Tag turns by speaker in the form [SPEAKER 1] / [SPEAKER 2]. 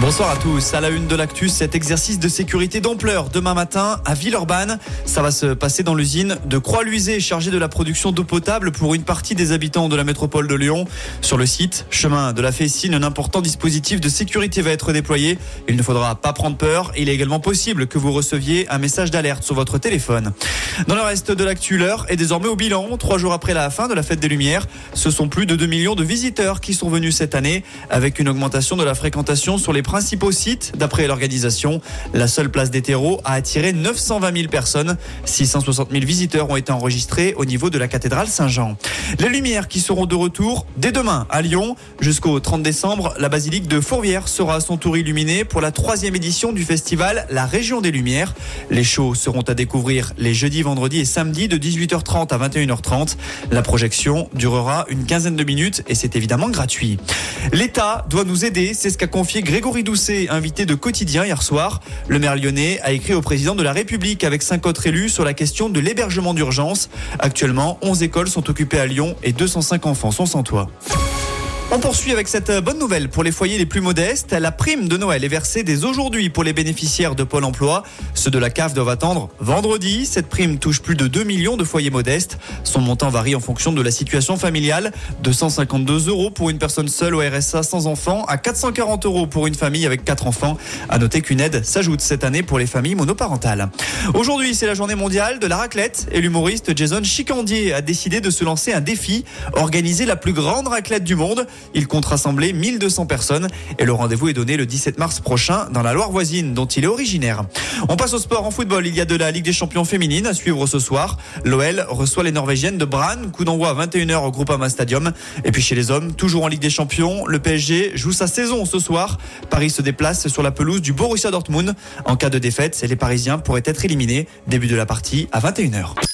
[SPEAKER 1] Bonsoir à tous. À la une de l'actu, cet exercice de sécurité d'ampleur demain matin à Villeurbanne. Ça va se passer dans l'usine de Croix-Luisée, chargée de la production d'eau potable pour une partie des habitants de la métropole de Lyon. Sur le site, chemin de la Fessine, un important dispositif de sécurité va être déployé. Il ne faudra pas prendre peur. Il est également possible que vous receviez un message d'alerte sur votre téléphone. Dans le reste de l'actu, l'heure est désormais au bilan. Trois jours après la fin de la fête des Lumières, ce sont plus de 2 millions de visiteurs qui sont venus cette année, avec une augmentation de la fréquentation sur les principaux sites. D'après l'organisation, la seule place des terreaux a attiré 920 000 personnes. 660 000 visiteurs ont été enregistrés au niveau de la cathédrale Saint-Jean. Les lumières qui seront de retour dès demain à Lyon. Jusqu'au 30 décembre, la basilique de Fourvière sera à son tour illuminée pour la troisième édition du festival La Région des Lumières. Les shows seront à découvrir les jeudis, vendredis et samedis de 18h30 à 21h30. La projection durera une quinzaine de minutes et c'est évidemment gratuit. L'État doit nous aider, c'est ce qu'a confié Grégory Doucet, invité de quotidien hier soir. Le maire lyonnais a écrit au président de la République avec cinq autres élus sur la question de l'hébergement d'urgence. Actuellement, 11 écoles sont occupées à Lyon et 205 enfants sont sans toit. On poursuit avec cette bonne nouvelle pour les foyers les plus modestes. La prime de Noël est versée dès aujourd'hui pour les bénéficiaires de Pôle emploi. Ceux de la CAF doivent attendre vendredi. Cette prime touche plus de 2 millions de foyers modestes. Son montant varie en fonction de la situation familiale. 252 euros pour une personne seule au RSA sans enfant à 440 euros pour une famille avec 4 enfants. À noter qu'une aide s'ajoute cette année pour les familles monoparentales. Aujourd'hui, c'est la journée mondiale de la raclette et l'humoriste Jason Chicandier a décidé de se lancer un défi, organiser la plus grande raclette du monde. Il compte rassembler 1200 personnes et le rendez-vous est donné le 17 mars prochain dans la Loire voisine dont il est originaire. On passe au sport en football. Il y a de la Ligue des champions féminine à suivre ce soir. L'OL reçoit les Norvégiennes de Brann. Coup d'envoi à 21h au Groupama Stadium. Et puis chez les hommes, toujours en Ligue des champions, le PSG joue sa saison ce soir. Paris se déplace sur la pelouse du Borussia Dortmund. En cas de défaite, les Parisiens pourraient être éliminés. Début de la partie à 21h.